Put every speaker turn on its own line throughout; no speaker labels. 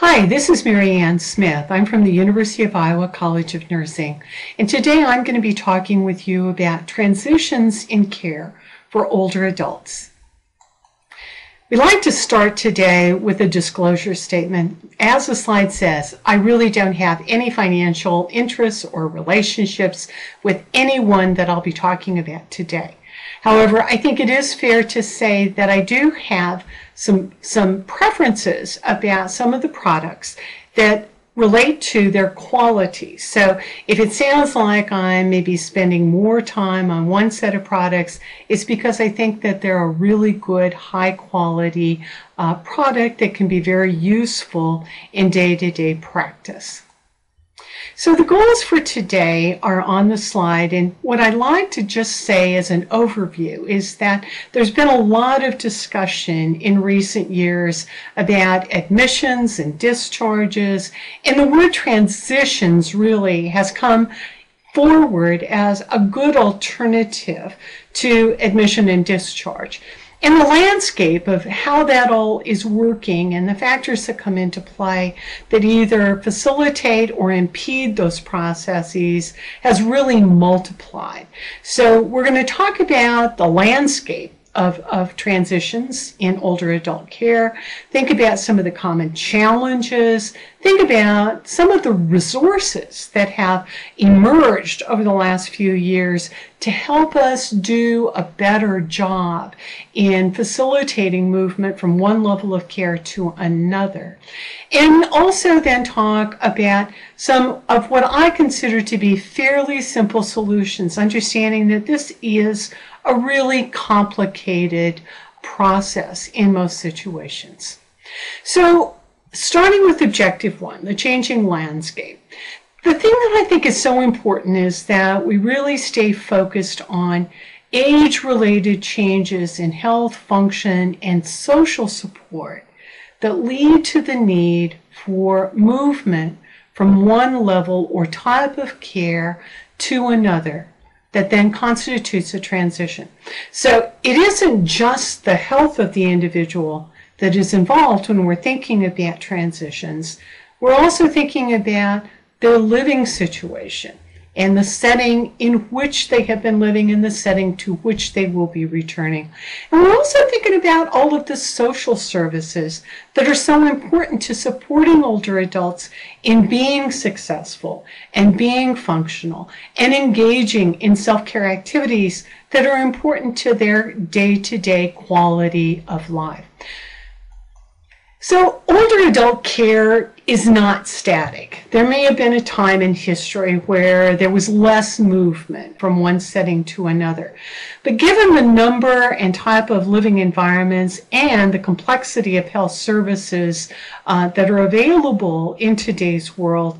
Hi, this is Mary Ann Smith. I'm from the University of Iowa College of Nursing, and today I'm going to be talking with you about transitions in care for older adults. We'd like to start today with a disclosure statement. As the slide says, I really don't have any financial interests or relationships with anyone that I'll be talking about today. However, I think it is fair to say that I do have some, some preferences about some of the products that relate to their quality. So if it sounds like I'm maybe spending more time on one set of products, it's because I think that they're a really good, high quality uh, product that can be very useful in day to day practice. So the goals for today are on the slide, and what I'd like to just say as an overview is that there's been a lot of discussion in recent years about admissions and discharges, and the word transitions really has come forward as a good alternative to admission and discharge and the landscape of how that all is working and the factors that come into play that either facilitate or impede those processes has really multiplied. So we're going to talk about the landscape of, of transitions in older adult care. Think about some of the common challenges. Think about some of the resources that have emerged over the last few years to help us do a better job in facilitating movement from one level of care to another. And also then talk about some of what I consider to be fairly simple solutions, understanding that this is a really complicated process in most situations. So, starting with objective one, the changing landscape. The thing that I think is so important is that we really stay focused on age related changes in health, function, and social support that lead to the need for movement from one level or type of care to another that then constitutes a transition. So it isn't just the health of the individual that is involved when we're thinking about transitions. We're also thinking about their living situation and the setting in which they have been living and the setting to which they will be returning. And we're also thinking about all of the social services that are so important to supporting older adults in being successful and being functional and engaging in self care activities that are important to their day to day quality of life. So, older adult care is not static. There may have been a time in history where there was less movement from one setting to another. But given the number and type of living environments and the complexity of health services uh, that are available in today's world,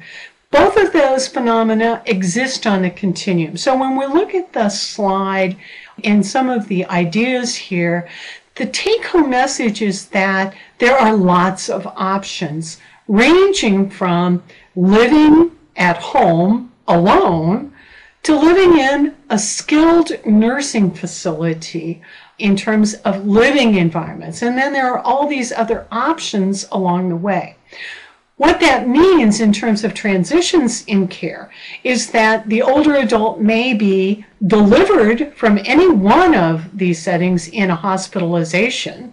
both of those phenomena exist on a continuum. So when we look at the slide and some of the ideas here, the take home message is that there are lots of options, ranging from living at home alone to living in a skilled nursing facility in terms of living environments. And then there are all these other options along the way. What that means in terms of transitions in care is that the older adult may be delivered from any one of these settings in a hospitalization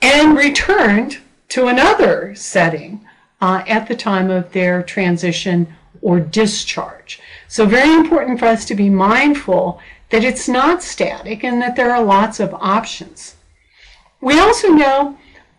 and returned to another setting uh, at the time of their transition or discharge. So, very important for us to be mindful that it's not static and that there are lots of options. We also know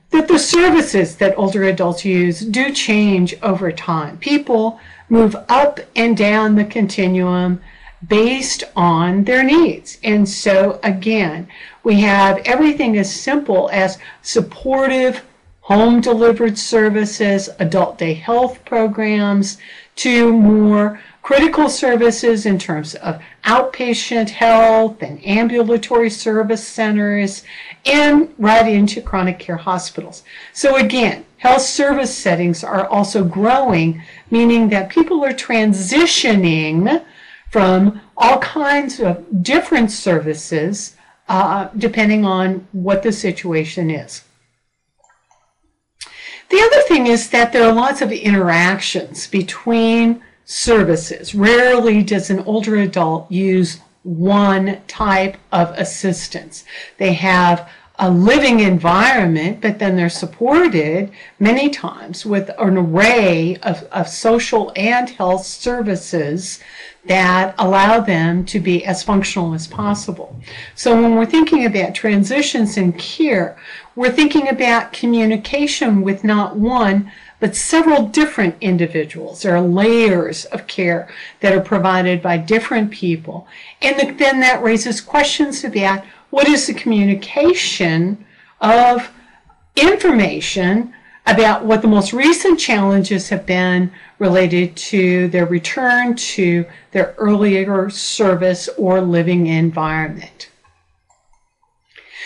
that the services that older adults use do change over time. People move up and down the continuum based on their needs. And so, again, we have everything as simple as supportive home delivered services, adult day health programs, to more critical services in terms of outpatient health and ambulatory service centers, and right into chronic care hospitals. So, again, health service settings are also growing, meaning that people are transitioning from all kinds of different services uh, depending on what the situation is. The other thing is that there are lots of interactions between services. Rarely does an older adult use one type of assistance. They have a living environment, but then they're supported many times with an array of, of social and health services that allow them to be as functional as possible. So when we're thinking about transitions in care, we're thinking about communication with not one, but several different individuals. There are layers of care that are provided by different people. And then that raises questions about what is the communication of information about what the most recent challenges have been related to their return to their earlier service or living environment.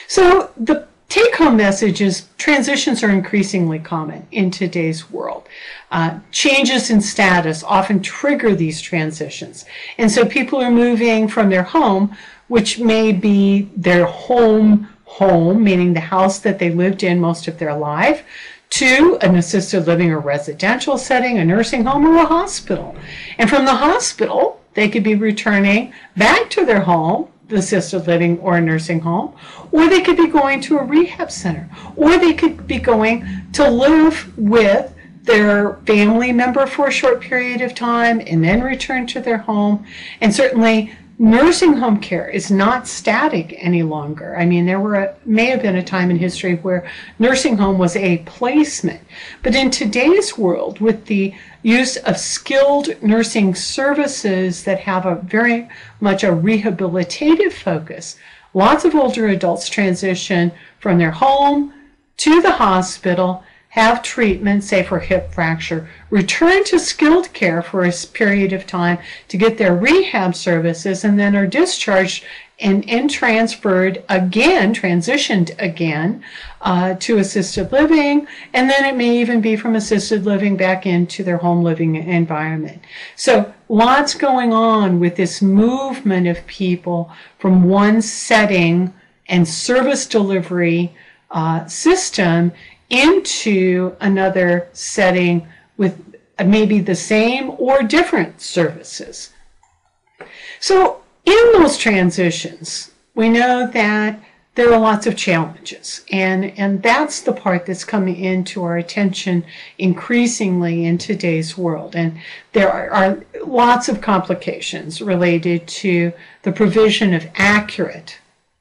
So the take home message is transitions are increasingly common in today's world. Uh, changes in status often trigger these transitions. And so people are moving from their home, which may be their home home, meaning the house that they lived in most of their life, to an assisted living or residential setting, a nursing home, or a hospital. And from the hospital, they could be returning back to their home assisted living or a nursing home, or they could be going to a rehab center, or they could be going to live with their family member for a short period of time and then return to their home. And certainly, nursing home care is not static any longer. I mean, there were a, may have been a time in history where nursing home was a placement, but in today's world, with the use of skilled nursing services that have a very much a rehabilitative focus, lots of older adults transition from their home to the hospital have treatment, say for hip fracture, return to skilled care for a period of time to get their rehab services, and then are discharged and, and transferred again, transitioned again uh, to assisted living, and then it may even be from assisted living back into their home living environment. So lots going on with this movement of people from one setting and service delivery uh, system into another setting with maybe the same or different services. So, in those transitions, we know that there are lots of challenges, and, and that's the part that's coming into our attention increasingly in today's world. And there are, are lots of complications related to the provision of accurate,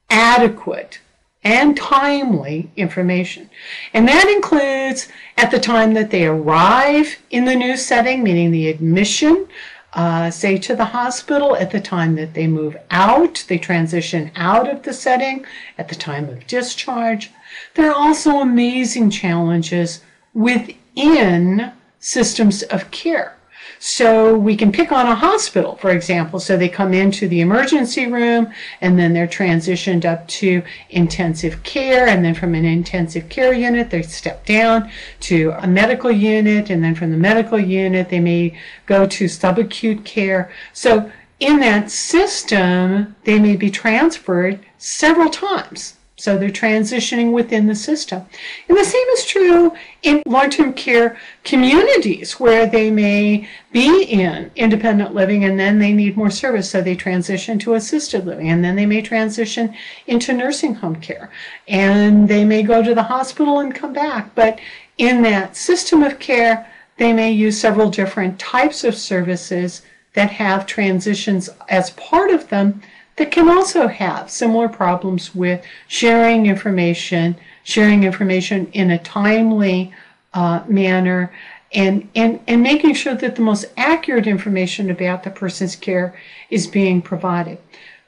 adequate, and timely information. And that includes at the time that they arrive in the new setting, meaning the admission, uh, say to the hospital, at the time that they move out, they transition out of the setting, at the time of discharge. There are also amazing challenges within systems of care. So we can pick on a hospital, for example. So they come into the emergency room and then they're transitioned up to intensive care. And then from an intensive care unit, they step down to a medical unit. And then from the medical unit, they may go to subacute care. So in that system, they may be transferred several times. So they're transitioning within the system. And the same is true in long term care communities where they may be in independent living and then they need more service. So they transition to assisted living and then they may transition into nursing home care and they may go to the hospital and come back. But in that system of care, they may use several different types of services that have transitions as part of them that can also have similar problems with sharing information, sharing information in a timely uh, manner, and, and, and making sure that the most accurate information about the person's care is being provided.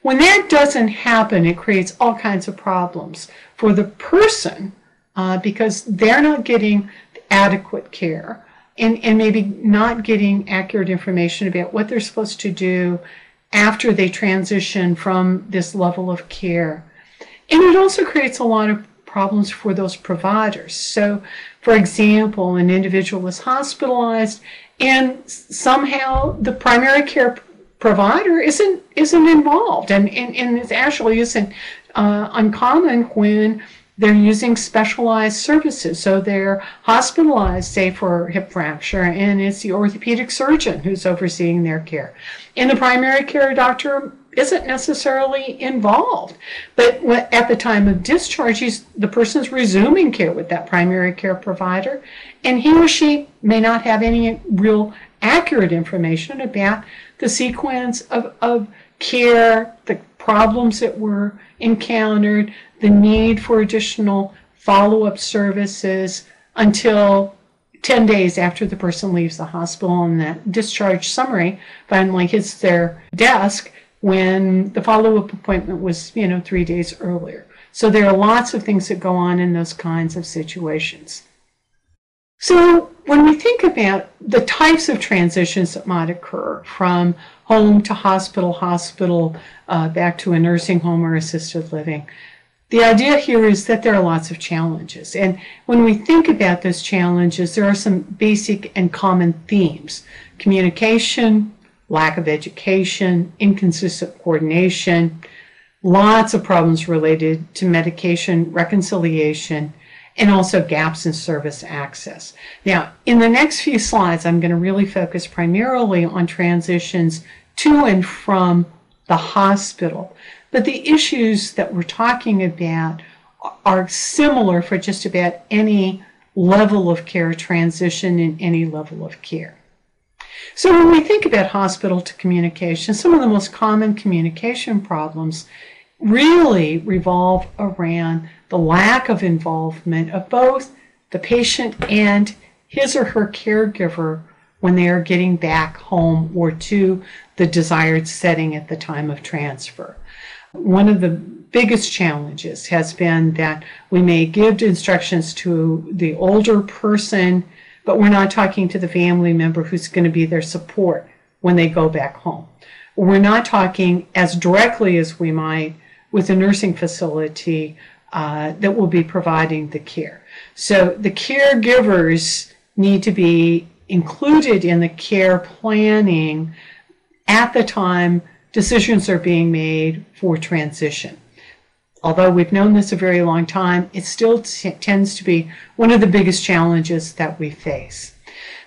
When that doesn't happen, it creates all kinds of problems for the person uh, because they're not getting adequate care and, and maybe not getting accurate information about what they're supposed to do after they transition from this level of care. And it also creates a lot of problems for those providers. So, for example, an individual is hospitalized and somehow the primary care provider isn't isn't involved and, and, and actually isn't uh, uncommon when they're using specialized services. So they're hospitalized, say, for hip fracture, and it's the orthopedic surgeon who's overseeing their care. And the primary care doctor isn't necessarily involved. But at the time of discharge, the person's resuming care with that primary care provider, and he or she may not have any real accurate information about the sequence of, of care, the problems that were encountered, the need for additional follow up services until 10 days after the person leaves the hospital and that discharge summary finally hits their desk when the follow up appointment was, you know, three days earlier. So there are lots of things that go on in those kinds of situations. So when we think about the types of transitions that might occur from home to hospital, hospital uh, back to a nursing home or assisted living, the idea here is that there are lots of challenges. And when we think about those challenges, there are some basic and common themes communication, lack of education, inconsistent coordination, lots of problems related to medication reconciliation, and also gaps in service access. Now, in the next few slides, I'm going to really focus primarily on transitions to and from the hospital. But the issues that we're talking about are similar for just about any level of care transition in any level of care. So when we think about hospital to communication, some of the most common communication problems really revolve around the lack of involvement of both the patient and his or her caregiver when they are getting back home or to the desired setting at the time of transfer. One of the biggest challenges has been that we may give instructions to the older person, but we're not talking to the family member who's going to be their support when they go back home. We're not talking as directly as we might with a nursing facility uh, that will be providing the care. So the caregivers need to be included in the care planning at the time decisions are being made for transition. Although we've known this a very long time, it still t- tends to be one of the biggest challenges that we face.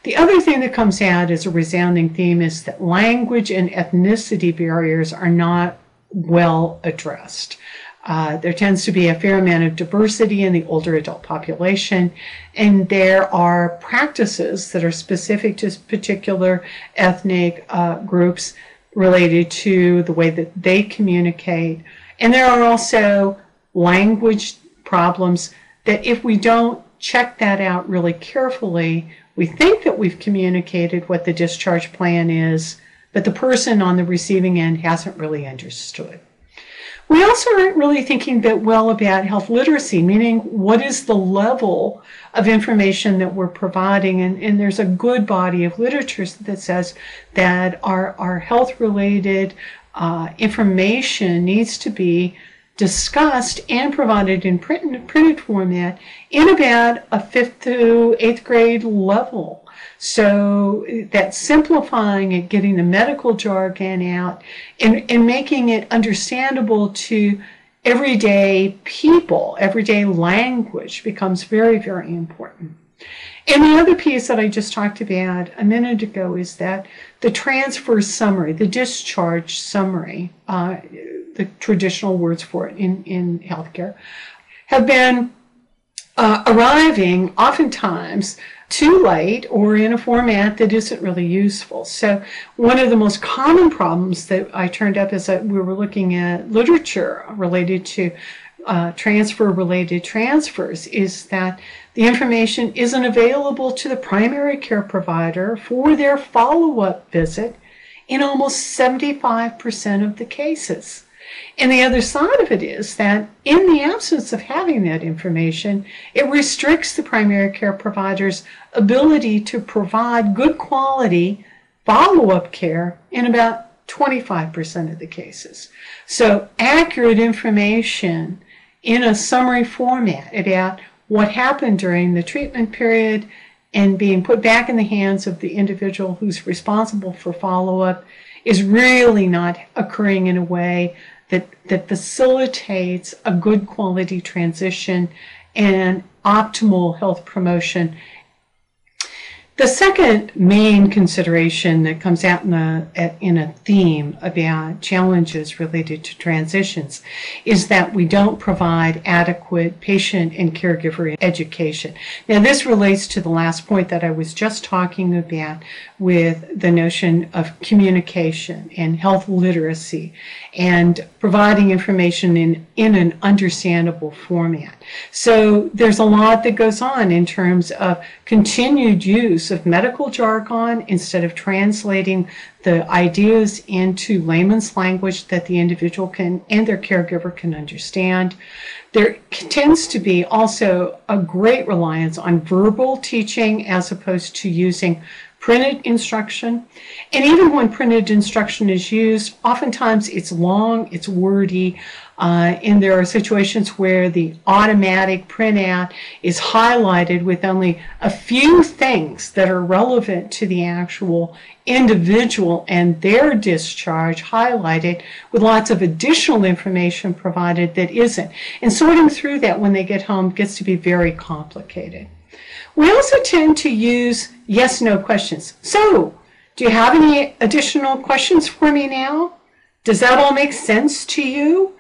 The other thing that comes out as a resounding theme is that language and ethnicity barriers are not well addressed. Uh, there tends to be a fair amount of diversity in the older adult population, and there are practices that are specific to particular ethnic uh, groups related to the way that they communicate. And there are also language problems that if we don't check that out really carefully, we think that we've communicated what the discharge plan is, but the person on the receiving end hasn't really understood. We also aren't really thinking that well about health literacy, meaning what is the level of information that we're providing. And, and there's a good body of literature that says that our, our health related uh, information needs to be discussed and provided in print, printed format in about a fifth to eighth grade level. So that simplifying it, getting the medical jargon out, and, and making it understandable to everyday people, everyday language becomes very, very important. And the other piece that I just talked about a minute ago is that the transfer summary, the discharge summary, uh, the traditional words for it in, in healthcare, have been uh, arriving oftentimes too late or in a format that isn't really useful. So, one of the most common problems that I turned up is that we were looking at literature related to uh, transfer related transfers is that the information isn't available to the primary care provider for their follow up visit in almost 75% of the cases. And the other side of it is that in the absence of having that information, it restricts the primary care provider's ability to provide good quality follow up care in about 25% of the cases. So, accurate information in a summary format about what happened during the treatment period and being put back in the hands of the individual who's responsible for follow up is really not occurring in a way that, that facilitates a good quality transition and optimal health promotion the second main consideration that comes out in a, in a theme about challenges related to transitions is that we don't provide adequate patient and caregiver education. Now, this relates to the last point that I was just talking about with the notion of communication and health literacy and providing information in, in an understandable format. So there's a lot that goes on in terms of continued use of medical jargon instead of translating the ideas into layman's language that the individual can and their caregiver can understand. There tends to be also a great reliance on verbal teaching as opposed to using printed instruction. And even when printed instruction is used, oftentimes it's long, it's wordy, uh, and there are situations where the automatic printout is highlighted with only a few things that are relevant to the actual individual and their discharge highlighted with lots of additional information provided that isn't. And sorting through that when they get home gets to be very complicated. We also tend to use yes no questions. So, do you have any additional questions for me now? Does that all make sense to you?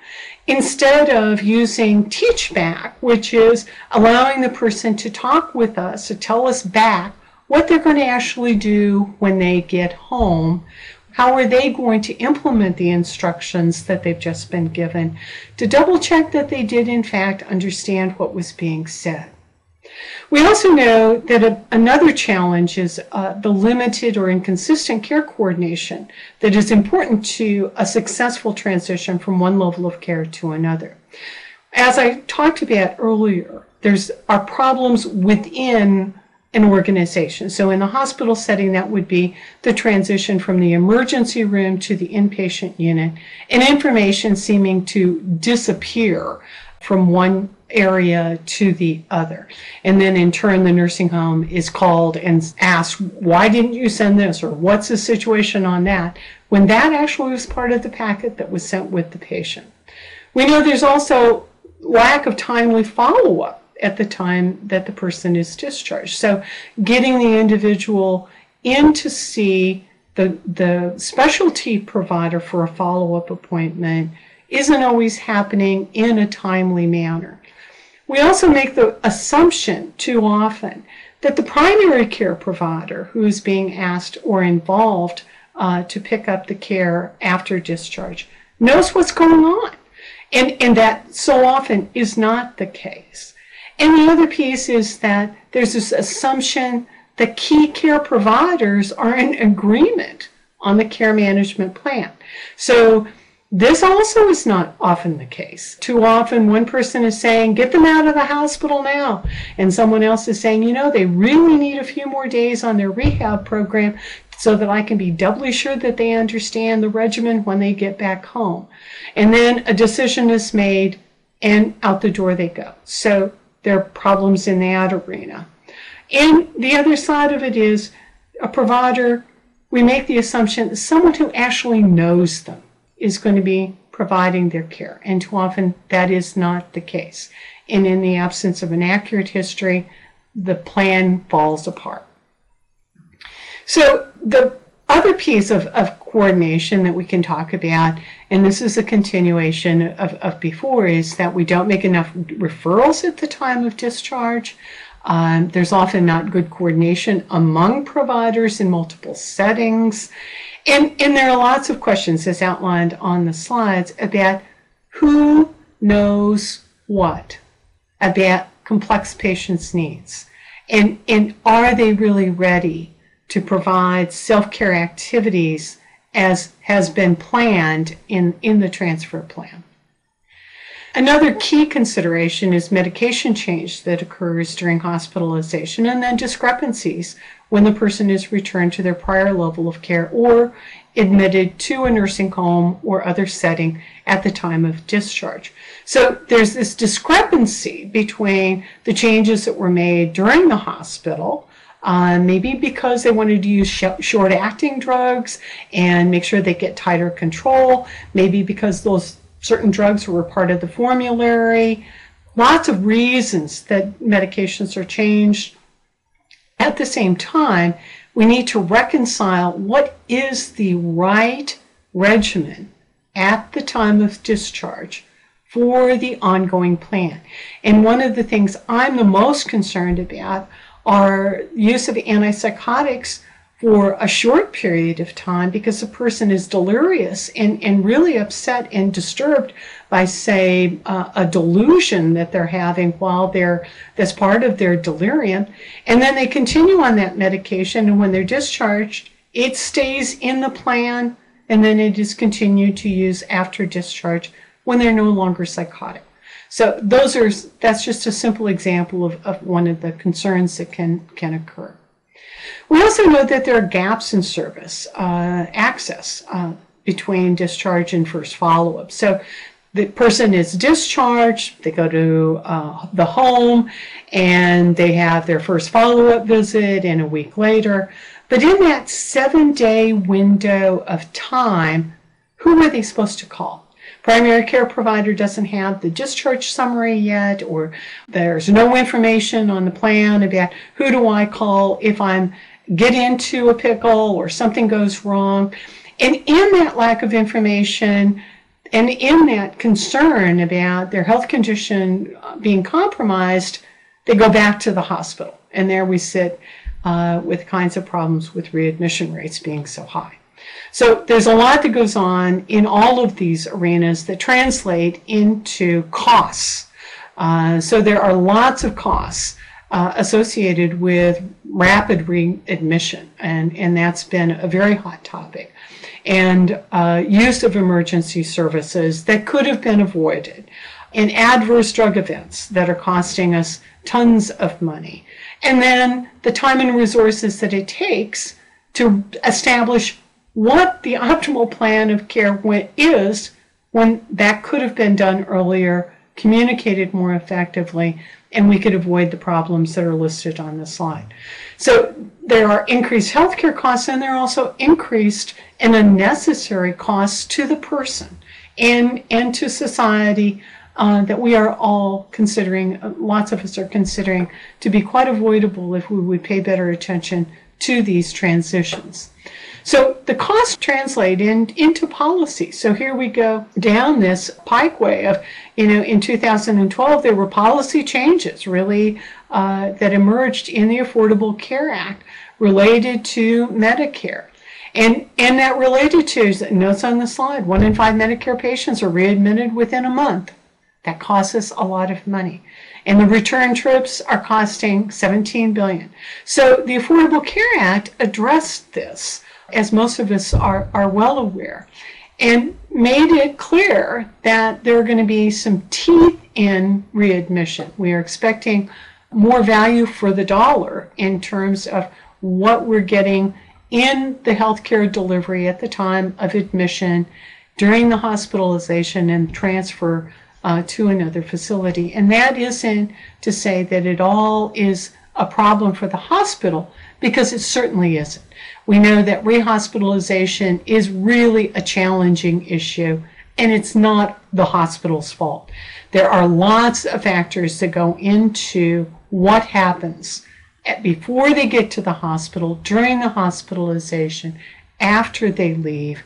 Instead of using teach back, which is allowing the person to talk with us, to tell us back what they're going to actually do when they get home, how are they going to implement the instructions that they've just been given, to double check that they did in fact understand what was being said. We also know that a, another challenge is uh, the limited or inconsistent care coordination that is important to a successful transition from one level of care to another. As I talked about earlier, there's are problems within an organization. So in the hospital setting, that would be the transition from the emergency room to the inpatient unit and information seeming to disappear from one area to the other. And then in turn, the nursing home is called and asked, why didn't you send this? Or what's the situation on that? When that actually was part of the packet that was sent with the patient. We know there's also lack of timely follow up at the time that the person is discharged. So getting the individual in to see the, the specialty provider for a follow up appointment isn't always happening in a timely manner. We also make the assumption too often that the primary care provider who is being asked or involved uh, to pick up the care after discharge knows what's going on. And, and that so often is not the case. And the other piece is that there's this assumption that key care providers are in agreement on the care management plan. So this also is not often the case. Too often, one person is saying, get them out of the hospital now. And someone else is saying, you know, they really need a few more days on their rehab program so that I can be doubly sure that they understand the regimen when they get back home. And then a decision is made and out the door they go. So there are problems in that arena. And the other side of it is a provider, we make the assumption that someone who actually knows them is going to be providing their care. And too often that is not the case. And in the absence of an accurate history, the plan falls apart. So the other piece of, of coordination that we can talk about, and this is a continuation of, of before, is that we don't make enough referrals at the time of discharge. Um, there's often not good coordination among providers in multiple settings. And, and there are lots of questions, as outlined on the slides, about who knows what about complex patients' needs. And, and are they really ready to provide self care activities as has been planned in, in the transfer plan? Another key consideration is medication change that occurs during hospitalization and then discrepancies when the person is returned to their prior level of care or admitted to a nursing home or other setting at the time of discharge. So there's this discrepancy between the changes that were made during the hospital. Uh, maybe because they wanted to use sh- short acting drugs and make sure they get tighter control. Maybe because those certain drugs were part of the formulary, lots of reasons that medications are changed. At the same time, we need to reconcile what is the right regimen at the time of discharge for the ongoing plan. And one of the things I'm the most concerned about are use of antipsychotics for a short period of time because the person is delirious and, and really upset and disturbed by, say, uh, a delusion that they're having while they're that's part of their delirium. And then they continue on that medication, and when they're discharged, it stays in the plan, and then it is continued to use after discharge when they're no longer psychotic. So those are that's just a simple example of, of one of the concerns that can can occur. We also know that there are gaps in service uh, access uh, between discharge and first follow up. So the person is discharged, they go to uh, the home, and they have their first follow up visit, and a week later. But in that seven day window of time, who are they supposed to call? Primary care provider doesn't have the discharge summary yet, or there's no information on the plan about who do I call if I'm get into a pickle or something goes wrong. And in that lack of information, and in that concern about their health condition being compromised, they go back to the hospital. And there we sit uh, with kinds of problems with readmission rates being so high. So there's a lot that goes on in all of these arenas that translate into costs. Uh, so there are lots of costs uh, associated with rapid readmission, and, and that's been a very hot topic. And uh, use of emergency services that could have been avoided, and adverse drug events that are costing us tons of money. And then the time and resources that it takes to establish what the optimal plan of care is when that could have been done earlier, communicated more effectively, and we could avoid the problems that are listed on the slide. So there are increased healthcare costs, and there are also increased and unnecessary costs to the person and, and to society uh, that we are all considering, uh, lots of us are considering, to be quite avoidable if we would pay better attention to these transitions. So the costs translate in, into policy. So here we go down this pikeway of, you know, in 2012, there were policy changes really uh, that emerged in the Affordable Care Act related to Medicare. And, and that related to, notes on the slide, one in five Medicare patients are readmitted within a month. That costs us a lot of money. And the return trips are costing 17 billion. So the Affordable Care Act addressed this as most of us are, are well aware, and made it clear that there are going to be some teeth in readmission. We are expecting more value for the dollar in terms of what we're getting in the healthcare delivery at the time of admission, during the hospitalization, and transfer uh, to another facility. And that isn't to say that it all is a problem for the hospital, because it certainly isn't. We know that rehospitalization is really a challenging issue and it's not the hospital's fault. There are lots of factors that go into what happens before they get to the hospital, during the hospitalization, after they leave,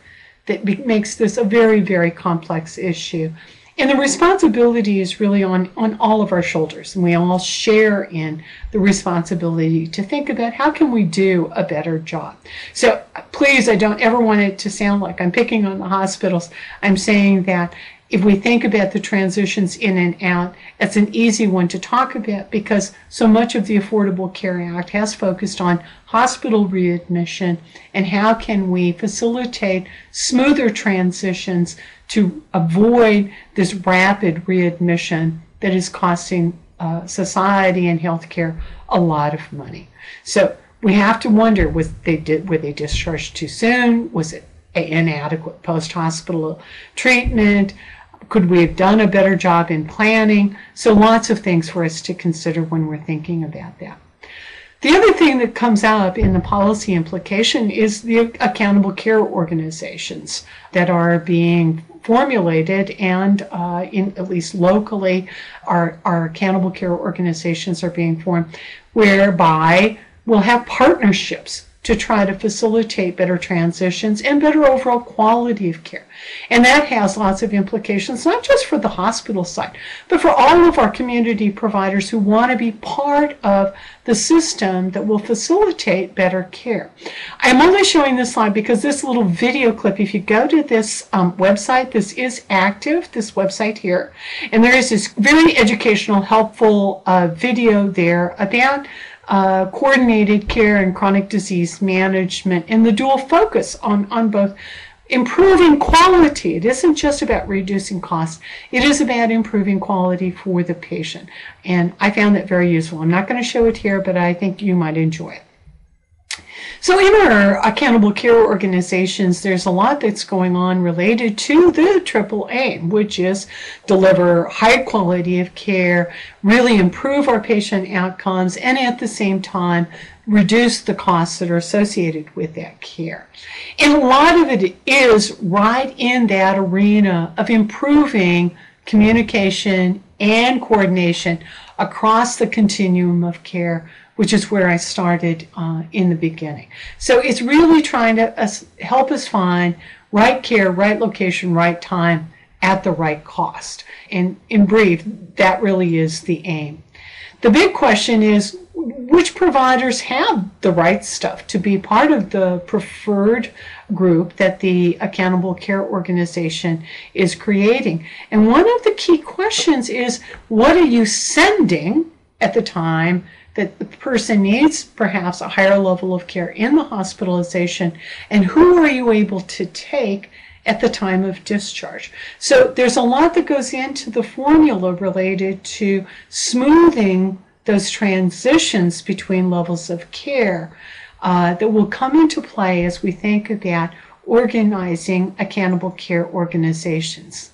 that makes this a very, very complex issue. And the responsibility is really on, on all of our shoulders. And we all share in the responsibility to think about how can we do a better job. So uh, please, I don't ever want it to sound like I'm picking on the hospitals. I'm saying that if we think about the transitions in and out, it's an easy one to talk about because so much of the Affordable Care Act has focused on hospital readmission and how can we facilitate smoother transitions to avoid this rapid readmission that is costing uh, society and healthcare a lot of money. So we have to wonder: was they did were they discharged too soon? Was it inadequate post-hospital treatment? Could we have done a better job in planning? So lots of things for us to consider when we're thinking about that. The other thing that comes up in the policy implication is the accountable care organizations that are being formulated and uh, in at least locally our, our accountable care organizations are being formed whereby we'll have partnerships to try to facilitate better transitions and better overall quality of care. And that has lots of implications, not just for the hospital side, but for all of our community providers who want to be part of the system that will facilitate better care. I'm only showing this slide because this little video clip, if you go to this um, website, this is active, this website here, and there is this very educational, helpful uh, video there about uh, coordinated care and chronic disease management and the dual focus on, on both improving quality. It isn't just about reducing costs, it is about improving quality for the patient. And I found that very useful. I'm not going to show it here, but I think you might enjoy it. So, in our accountable care organizations, there's a lot that's going on related to the triple aim, which is deliver high quality of care, really improve our patient outcomes, and at the same time, reduce the costs that are associated with that care. And a lot of it is right in that arena of improving communication and coordination across the continuum of care which is where I started uh, in the beginning. So it's really trying to us, help us find right care, right location, right time at the right cost. And in brief, that really is the aim. The big question is which providers have the right stuff to be part of the preferred group that the accountable care organization is creating. And one of the key questions is what are you sending at the time that the person needs perhaps a higher level of care in the hospitalization, and who are you able to take at the time of discharge. So there's a lot that goes into the formula related to smoothing those transitions between levels of care uh, that will come into play as we think about organizing accountable care organizations.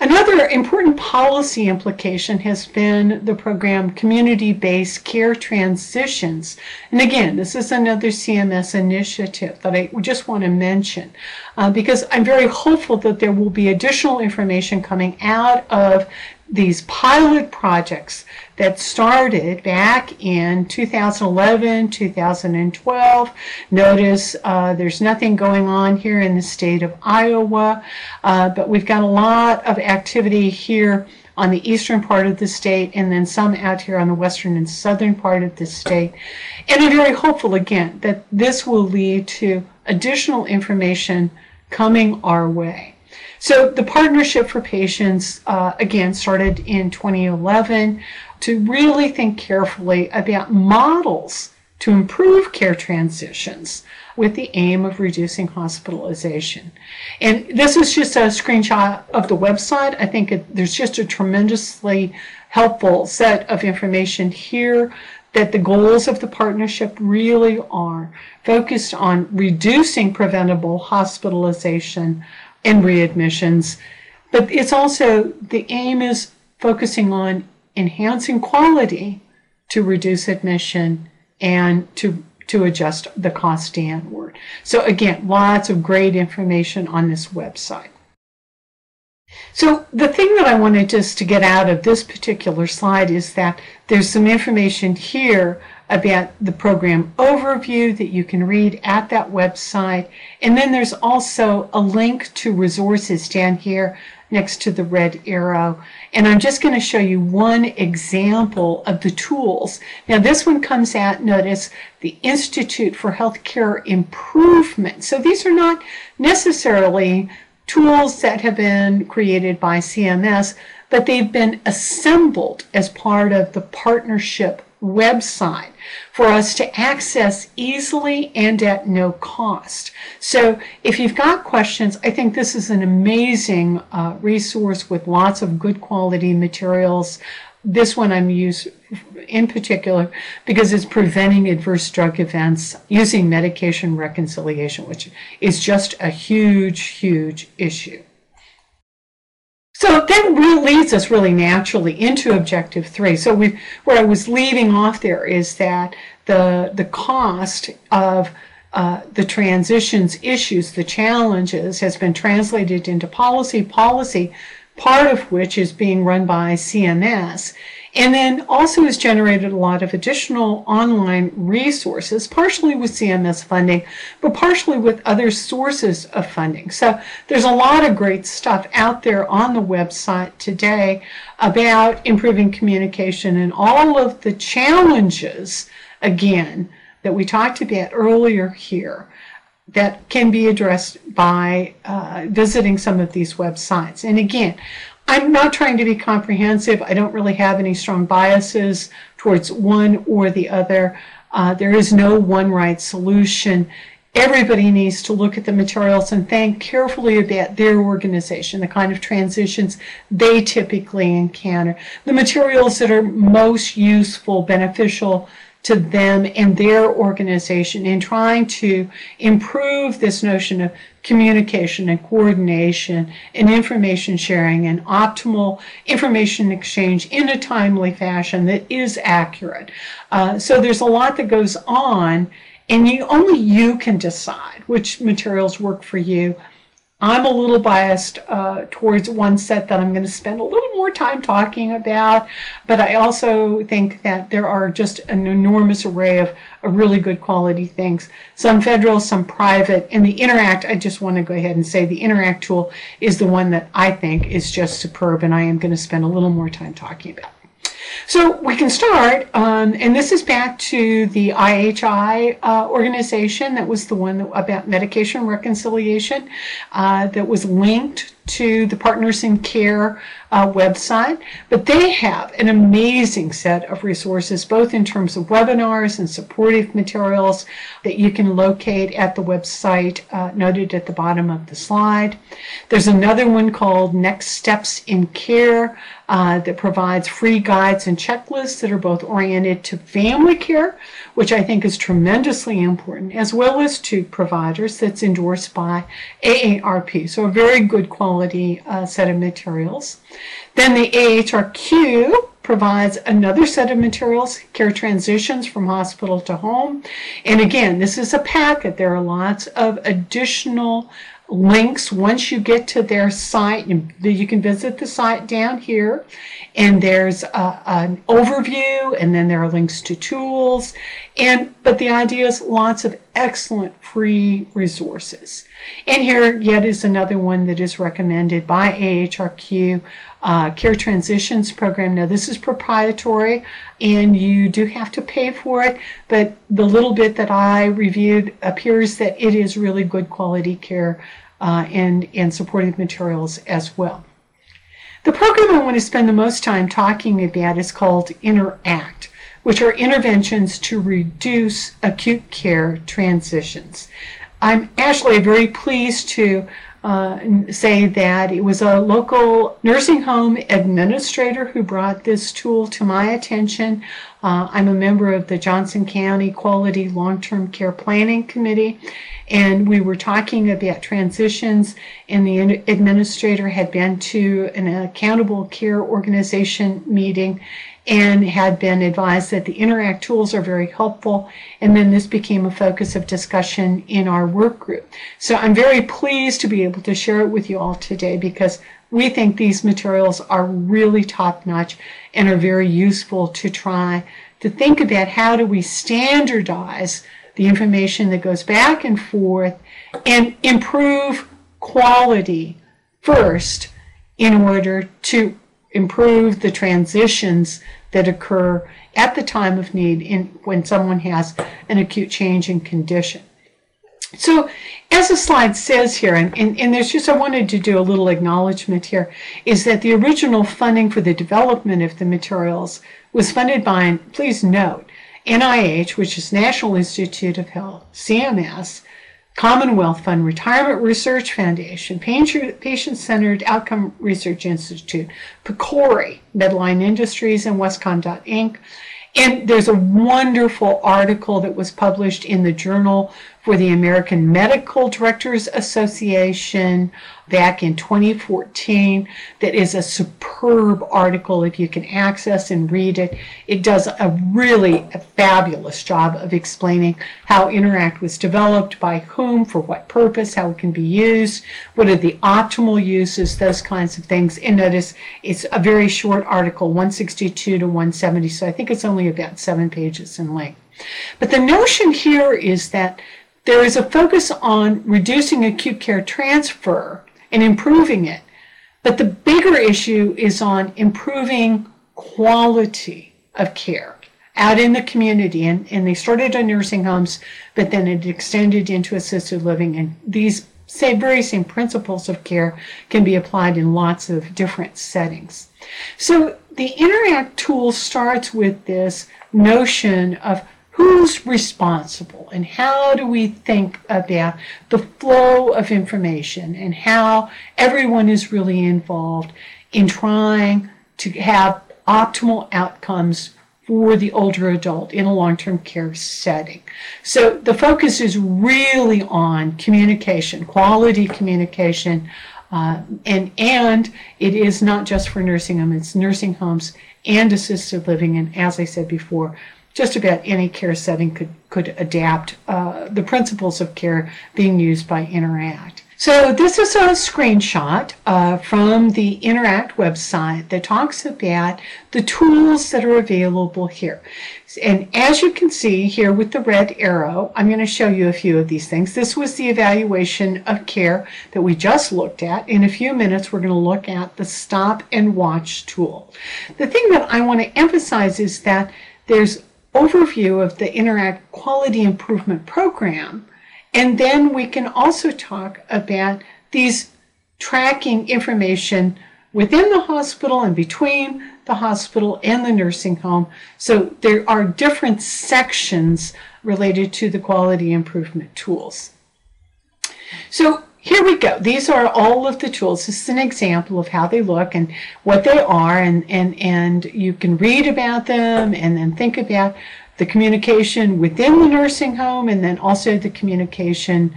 Another important policy implication has been the program Community Based Care Transitions. And again, this is another CMS initiative that I just want to mention uh, because I'm very hopeful that there will be additional information coming out of these pilot projects that started back in 2011, 2012. Notice uh, there's nothing going on here in the state of Iowa, uh, but we've got a lot of activity here on the eastern part of the state and then some out here on the western and southern part of the state. And I'm very hopeful again that this will lead to additional information coming our way. So the Partnership for Patients, uh, again, started in 2011 to really think carefully about models to improve care transitions with the aim of reducing hospitalization. And this is just a screenshot of the website. I think it, there's just a tremendously helpful set of information here that the goals of the partnership really are focused on reducing preventable hospitalization and readmissions. But it's also the aim is focusing on enhancing quality to reduce admission and to to adjust the cost downward. So again, lots of great information on this website. So the thing that I wanted just to get out of this particular slide is that there's some information here about the program overview that you can read at that website. And then there's also a link to resources down here next to the red arrow. And I'm just going to show you one example of the tools. Now this one comes out, notice, the Institute for Healthcare Improvement. So these are not necessarily tools that have been created by CMS, but they've been assembled as part of the partnership website for us to access easily and at no cost. So if you've got questions, I think this is an amazing uh, resource with lots of good quality materials. This one I'm used in particular because it's preventing adverse drug events using medication reconciliation, which is just a huge, huge issue. So that leads us really naturally into objective three. So we where I was leaving off there is that the the cost of uh, the transitions issues, the challenges, has been translated into policy. Policy, part of which is being run by CMS, and then also has generated a lot of additional online resources, partially with CMS funding, but partially with other sources of funding. So there's a lot of great stuff out there on the website today about improving communication and all of the challenges, again, that we talked about earlier here that can be addressed by uh, visiting some of these websites. And again, I'm not trying to be comprehensive. I don't really have any strong biases towards one or the other. Uh, there is no one right solution. Everybody needs to look at the materials and think carefully about their organization, the kind of transitions they typically encounter, the materials that are most useful, beneficial to them and their organization in trying to improve this notion of communication and coordination and information sharing and optimal information exchange in a timely fashion that is accurate. Uh, so there's a lot that goes on and you only you can decide which materials work for you I'm a little biased uh, towards one set that I'm going to spend a little more time talking about, but I also think that there are just an enormous array of, of really good quality things. Some federal, some private, and the Interact, I just want to go ahead and say the Interact tool is the one that I think is just superb, and I am going to spend a little more time talking about. So we can start, um, and this is back to the IHI uh, organization that was the one that, about medication reconciliation uh, that was linked to the Partners in Care uh, website, but they have an amazing set of resources, both in terms of webinars and supportive materials that you can locate at the website uh, noted at the bottom of the slide. There's another one called Next Steps in Care uh, that provides free guides and checklists that are both oriented to family care, which I think is tremendously important, as well as to providers that's endorsed by AARP. So a very good quality uh, set of materials. Then the AHRQ provides another set of materials, care transitions from hospital to home. And again, this is a packet. There are lots of additional links once you get to their site. You can visit the site down here, and there's a, an overview, and then there are links to tools. And but the idea is lots of excellent free resources. And here yet is another one that is recommended by AHRQ. Uh, Care Transitions Program. Now, this is proprietary and you do have to pay for it, but the little bit that I reviewed appears that it is really good quality care uh, and, and supportive materials as well. The program I want to spend the most time talking about is called Interact, which are interventions to reduce acute care transitions. I'm actually very pleased to uh, say that it was a local nursing home administrator who brought this tool to my attention. Uh, I'm a member of the Johnson County Quality Long Term Care Planning Committee, and we were talking about transitions, and the administrator had been to an accountable care organization meeting and had been advised that the Interact tools are very helpful. And then this became a focus of discussion in our work group. So I'm very pleased to be able to share it with you all today because we think these materials are really top notch and are very useful to try to think about how do we standardize the information that goes back and forth and improve quality first in order to improve the transitions that occur at the time of need in, when someone has an acute change in condition. So, as the slide says here, and, and, and, there's just, I wanted to do a little acknowledgement here, is that the original funding for the development of the materials was funded by, please note, NIH, which is National Institute of Health, CMS, Commonwealth Fund, Retirement Research Foundation, Patient Centered Outcome Research Institute, PCORI, Medline Industries, and Westcon Inc. And there's a wonderful article that was published in the Journal for the American Medical Directors Association back in 2014 that is a superb article if you can access and read it. It does a really fabulous job of explaining how Interact was developed, by whom, for what purpose, how it can be used, what are the optimal uses, those kinds of things. And notice it's a very short article, 162 to 170, so I think it's only about seven pages in length. But the notion here is that there is a focus on reducing acute care transfer and improving it. But the bigger issue is on improving quality of care out in the community. And, and they started in nursing homes, but then it extended into assisted living. And these say very same principles of care can be applied in lots of different settings. So the Interact tool starts with this notion of who's responsible and how do we think about the flow of information and how everyone is really involved in trying to have optimal outcomes for the older adult in a long-term care setting. So the focus is really on communication, quality communication, uh, and and it is not just for nursing homes; it's nursing homes and assisted living. And as I said before, just about any care setting could, could adapt uh, the principles of care being used by Interact. So this is a screenshot uh, from the Interact website that talks about the tools that are available here. And as you can see here with the red arrow, I'm going to show you a few of these things. This was the evaluation of care that we just looked at. In a few minutes, we're going to look at the stop and watch tool. The thing that I want to emphasize is that there's overview of the Interact Quality Improvement Program. And then we can also talk about these tracking information within the hospital and between the hospital and the nursing home. So there are different sections related to the quality improvement tools. So here we go. These are all of the tools. This is an example of how they look and what they are, and, and, and you can read about them and then think about the communication within the nursing home and then also the communication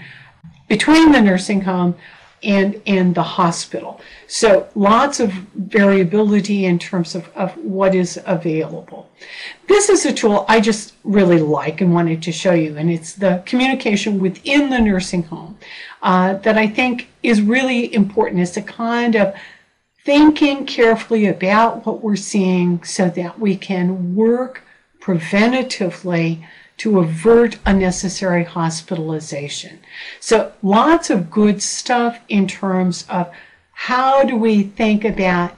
between the nursing home and and the hospital. So lots of variability in terms of, of what is available. This is a tool I just really like and wanted to show you, and it's the communication within the nursing home uh, that I think is really important. It's a kind of thinking carefully about what we're seeing so that we can work preventatively to avert unnecessary hospitalization. So, lots of good stuff in terms of how do we think about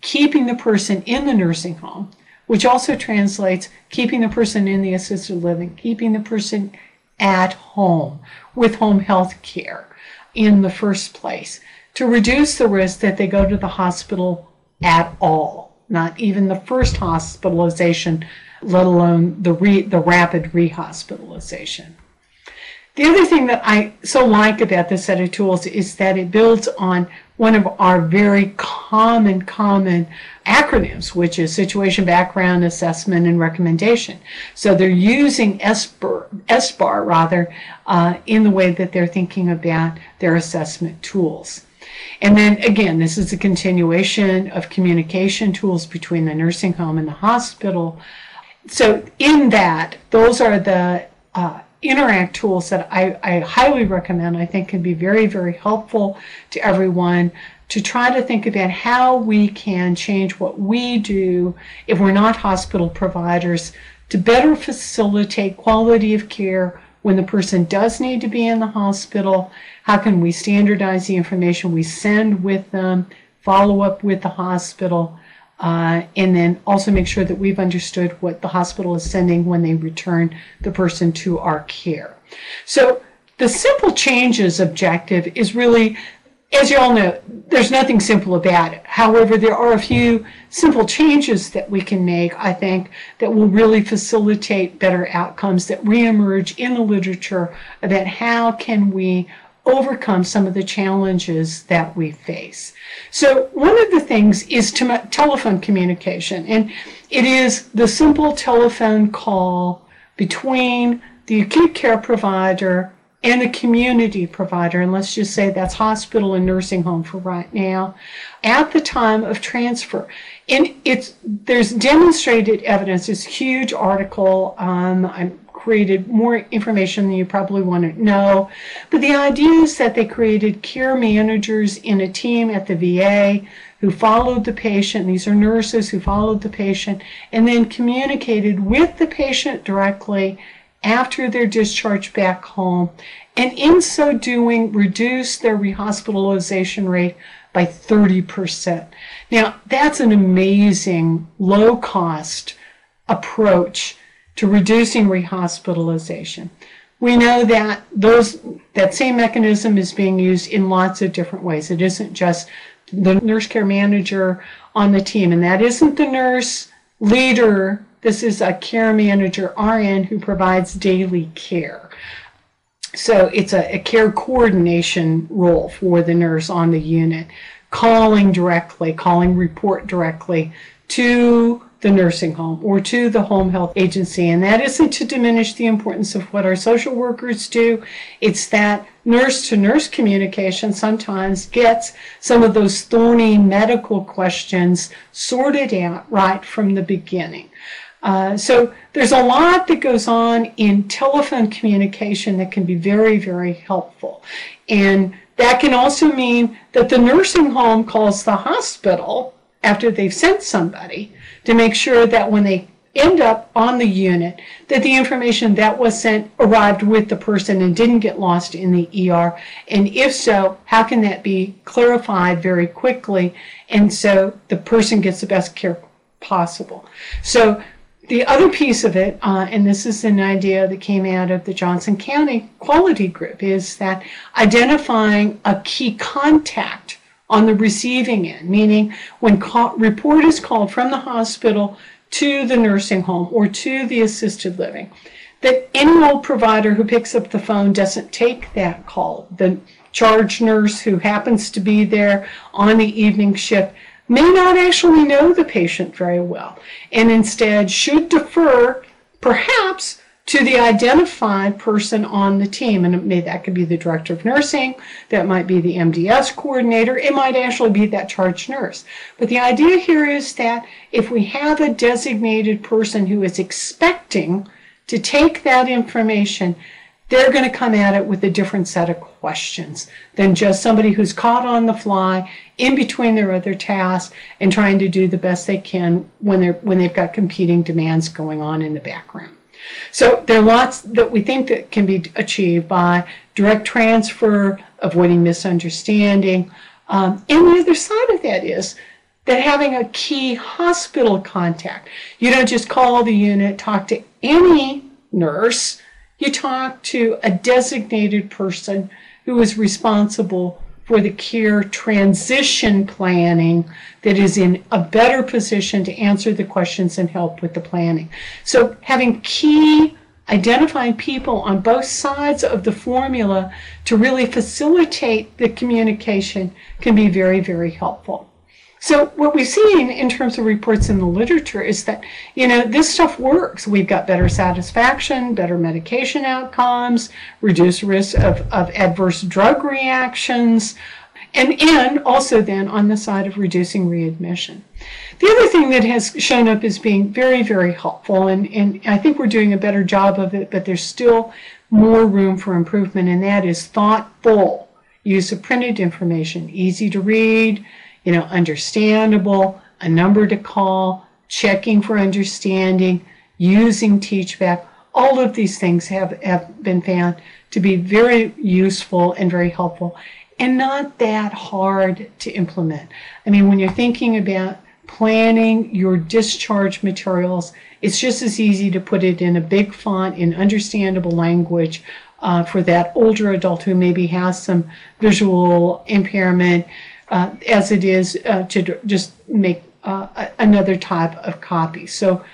keeping the person in the nursing home, which also translates keeping the person in the assisted living, keeping the person at home with home health care in the first place to reduce the risk that they go to the hospital at all, not even the first hospitalization let alone the re, the rapid rehospitalization. The other thing that I so like about this set of tools is that it builds on one of our very common, common acronyms, which is Situation Background Assessment and Recommendation. So they're using SBAR, SBAR rather, uh, in the way that they're thinking about their assessment tools. And then again, this is a continuation of communication tools between the nursing home and the hospital so in that, those are the uh, Interact tools that I, I highly recommend. I think can be very, very helpful to everyone to try to think about how we can change what we do if we're not hospital providers to better facilitate quality of care when the person does need to be in the hospital. How can we standardize the information we send with them, follow up with the hospital? Uh, and then also make sure that we've understood what the hospital is sending when they return the person to our care. So the simple changes objective is really, as you all know, there's nothing simple about it. However, there are a few simple changes that we can make, I think, that will really facilitate better outcomes that reemerge in the literature about how can we overcome some of the challenges that we face. So, one of the things is to telephone communication, and it is the simple telephone call between the acute care provider, and the community provider, and let's just say that's hospital and nursing home for right now, at the time of transfer. And it's there's demonstrated evidence. This huge article. Um, I created more information than you probably want to know, but the idea is that they created care managers in a team at the VA who followed the patient. These are nurses who followed the patient and then communicated with the patient directly after their discharge back home, and in so doing, reduced their rehospitalization rate by 30%. Now, that's an amazing low cost approach to reducing rehospitalization. We know that those that same mechanism is being used in lots of different ways. It isn't just the nurse care manager on the team, and that isn't the nurse leader this is a care manager RN who provides daily care. So it's a, a, care coordination role for the nurse on the unit, calling directly, calling report directly to the nursing home or to the home health agency. And that isn't to diminish the importance of what our social workers do. It's that nurse to nurse communication sometimes gets some of those thorny medical questions sorted out right from the beginning. Uh, so there's a lot that goes on in telephone communication that can be very, very helpful. And that can also mean that the nursing home calls the hospital after they've sent somebody to make sure that when they end up on the unit that the information that was sent arrived with the person and didn't get lost in the ER and if so how can that be clarified very quickly? And so the person gets the best care possible. So the other piece of it, uh, and this is an idea that came out of the Johnson County Quality Group, is that identifying a key contact on the receiving end, meaning when call, report is called from the hospital to the nursing home or to the assisted living, that any old provider who picks up the phone doesn't take that call. The charge nurse who happens to be there on the evening shift may not actually know the patient very well and instead should defer perhaps to the identified person on the team. And may, that could be the director of nursing, that might be the MDS coordinator, it might actually be that charge nurse. But the idea here is that if we have a designated person who is expecting to take that information, they're going to come at it with a different set of questions than just somebody who's caught on the fly in between their other tasks and trying to do the best they can when they're when they've got competing demands going on in the background. So there are lots that we think that can be achieved by direct transfer, avoiding misunderstanding. Um, and the other side of that is that having a key hospital contact. You don't just call the unit, talk to any nurse you talk to a designated person who is responsible for the care transition planning that is in a better position to answer the questions and help with the planning. So having key identifying people on both sides of the formula to really facilitate the communication can be very, very helpful. So what we've seen in terms of reports in the literature is that, you know, this stuff works. We've got better satisfaction, better medication outcomes, reduced risk of, of adverse drug reactions, and, and also then on the side of reducing readmission. The other thing that has shown up as being very, very helpful, and, and I think we're doing a better job of it, but there's still more room for improvement, and that is thoughtful use of printed information, easy to read, you know, understandable, a number to call, checking for understanding, using teachback. All of these things have, have been found to be very useful and very helpful and not that hard to implement. I mean, when you're thinking about planning your discharge materials, it's just as easy to put it in a big font in understandable language uh, for that older adult who maybe has some visual impairment uh, as it is uh, to just make uh, another type of copy. So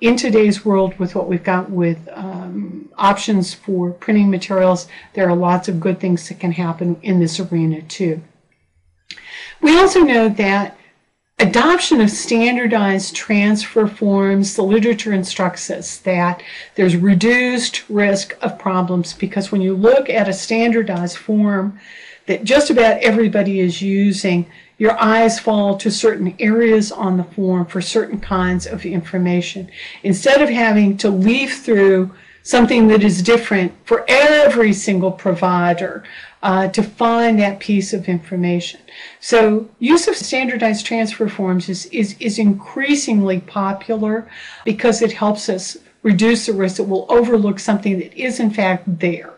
in today's world with what we've got with um, options for printing materials, there are lots of good things that can happen in this arena too. We also know that adoption of standardized transfer forms, the literature instructs us that there's reduced risk of problems because when you look at a standardized form that just about everybody is using, your eyes fall to certain areas on the form for certain kinds of information. Instead of having to leaf through something that is different for every single provider uh, to find that piece of information. So use of standardized transfer forms is, is, is increasingly popular because it helps us reduce the risk that we'll overlook something that is in fact there.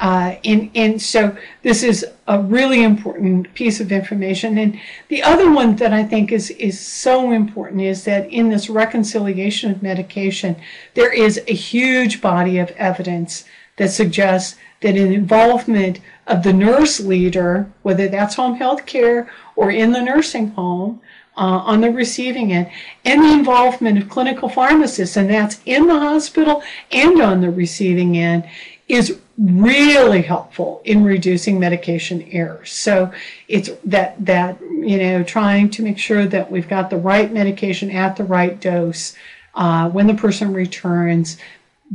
Uh, and, and so this is a really important piece of information. And the other one that I think is, is so important is that in this reconciliation of medication, there is a huge body of evidence that suggests that an involvement of the nurse leader, whether that's home health care or in the nursing home, uh, on the receiving end, and the involvement of clinical pharmacists, and that's in the hospital and on the receiving end, is really helpful in reducing medication errors. So it's that that you know trying to make sure that we've got the right medication at the right dose uh, when the person returns.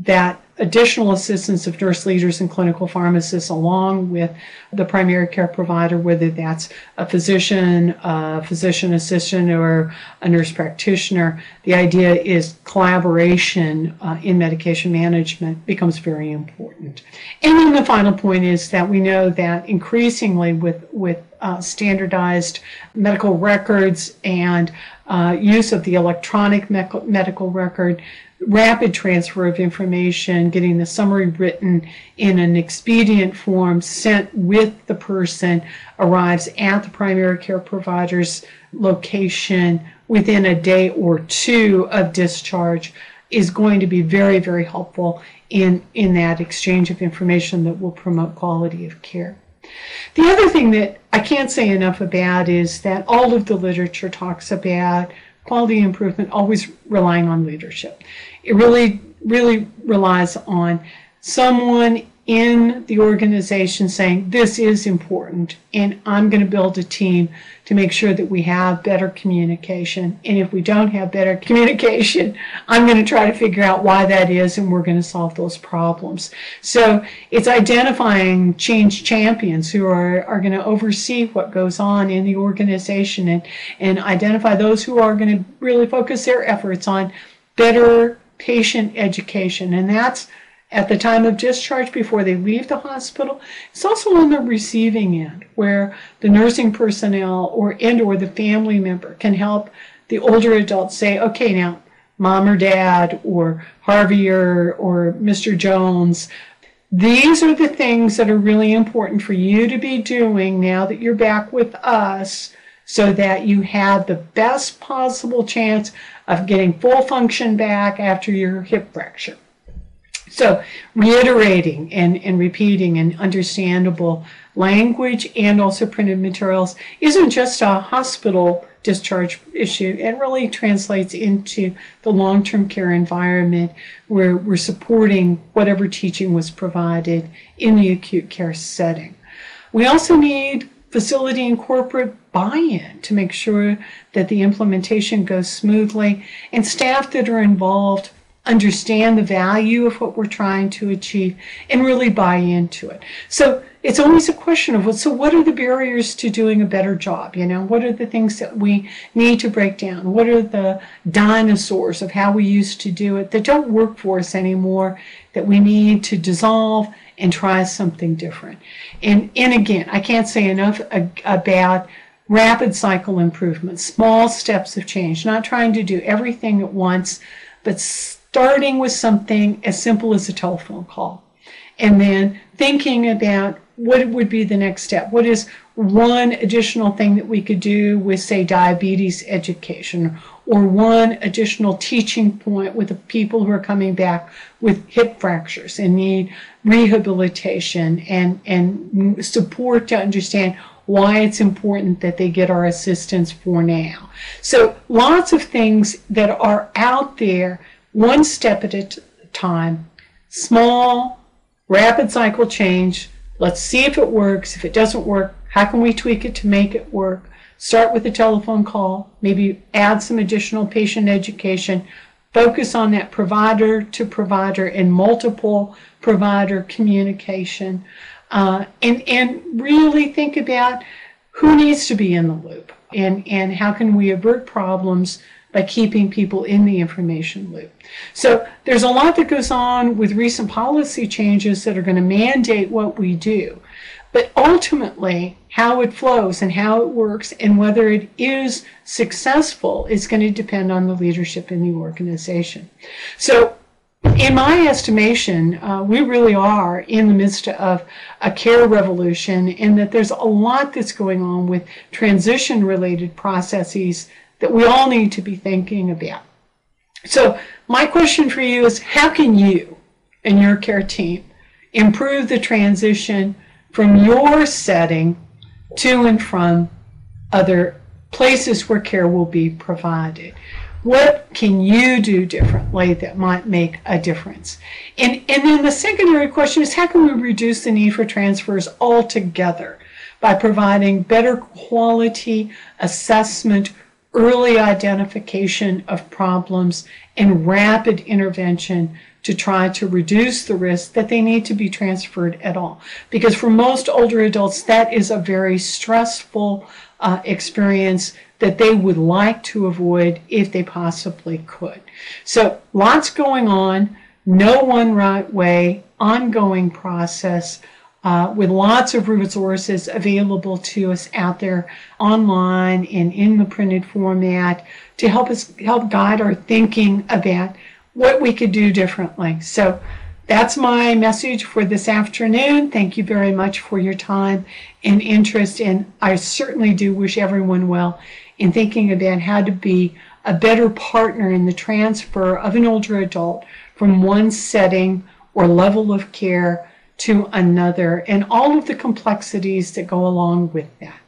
That additional assistance of nurse leaders and clinical pharmacists along with the primary care provider, whether that's a physician, a physician assistant, or a nurse practitioner. The idea is collaboration uh, in medication management becomes very important. And then the final point is that we know that increasingly with, with uh, standardized medical records and uh, use of the electronic me- medical record, rapid transfer of information, getting the summary written in an expedient form sent with the person, arrives at the primary care provider's location within a day or two of discharge is going to be very, very helpful in, in that exchange of information that will promote quality of care. The other thing that I can't say enough about is that all of the literature talks about quality improvement always relying on leadership. It really, really relies on someone in the organization saying, This is important, and I'm going to build a team to make sure that we have better communication. And if we don't have better communication, I'm going to try to figure out why that is, and we're going to solve those problems. So it's identifying change champions who are, are going to oversee what goes on in the organization and, and identify those who are going to really focus their efforts on better patient education. And that's at the time of discharge before they leave the hospital. It's also on the receiving end where the nursing personnel or and or the family member can help the older adult say, okay, now mom or dad or Harvey or, or Mr. Jones, these are the things that are really important for you to be doing now that you're back with us so that you have the best possible chance of getting full function back after your hip fracture. So, reiterating and, and repeating in understandable language and also printed materials isn't just a hospital discharge issue. It really translates into the long term care environment where we're supporting whatever teaching was provided in the acute care setting. We also need facility and corporate buy in to make sure that the implementation goes smoothly and staff that are involved understand the value of what we're trying to achieve and really buy into it. So it's always a question of what so what are the barriers to doing a better job? You know what are the things that we need to break down? What are the dinosaurs of how we used to do it that don't work for us anymore that we need to dissolve and try something different? And and again i can't say enough about rapid cycle improvement small steps of change not trying to do everything at once but starting with something as simple as a telephone call and then thinking about what would be the next step. What is one additional thing that we could do with, say, diabetes education, or one additional teaching point with the people who are coming back with hip fractures and need rehabilitation and, and support to understand why it's important that they get our assistance for now. So, lots of things that are out there one step at a time, small, rapid cycle change. Let's see if it works. If it doesn't work, how can we tweak it to make it work? Start with a telephone call, maybe add some additional patient education, focus on that provider to provider and multiple provider communication, uh, and, and really think about who needs to be in the loop and, and how can we avert problems by keeping people in the information loop. So there's a lot that goes on with recent policy changes that are going to mandate what we do. But ultimately, how it flows and how it works and whether it is successful is going to depend on the leadership in the organization. So in my estimation, uh, we really are in the midst of a care revolution, in that there's a lot that's going on with transition related processes that we all need to be thinking about. So, my question for you is how can you and your care team improve the transition from your setting to and from other places where care will be provided? What can you do differently that might make a difference? And, and then the secondary question is how can we reduce the need for transfers altogether by providing better quality assessment, early identification of problems, and rapid intervention to try to reduce the risk that they need to be transferred at all. Because for most older adults, that is a very stressful uh, experience that they would like to avoid if they possibly could. So lots going on, no one right way, ongoing process. Uh, with lots of resources available to us out there online and in the printed format to help us help guide our thinking about what we could do differently. So that's my message for this afternoon. Thank you very much for your time and interest. And I certainly do wish everyone well in thinking about how to be a better partner in the transfer of an older adult from one setting or level of care to another and all of the complexities that go along with that.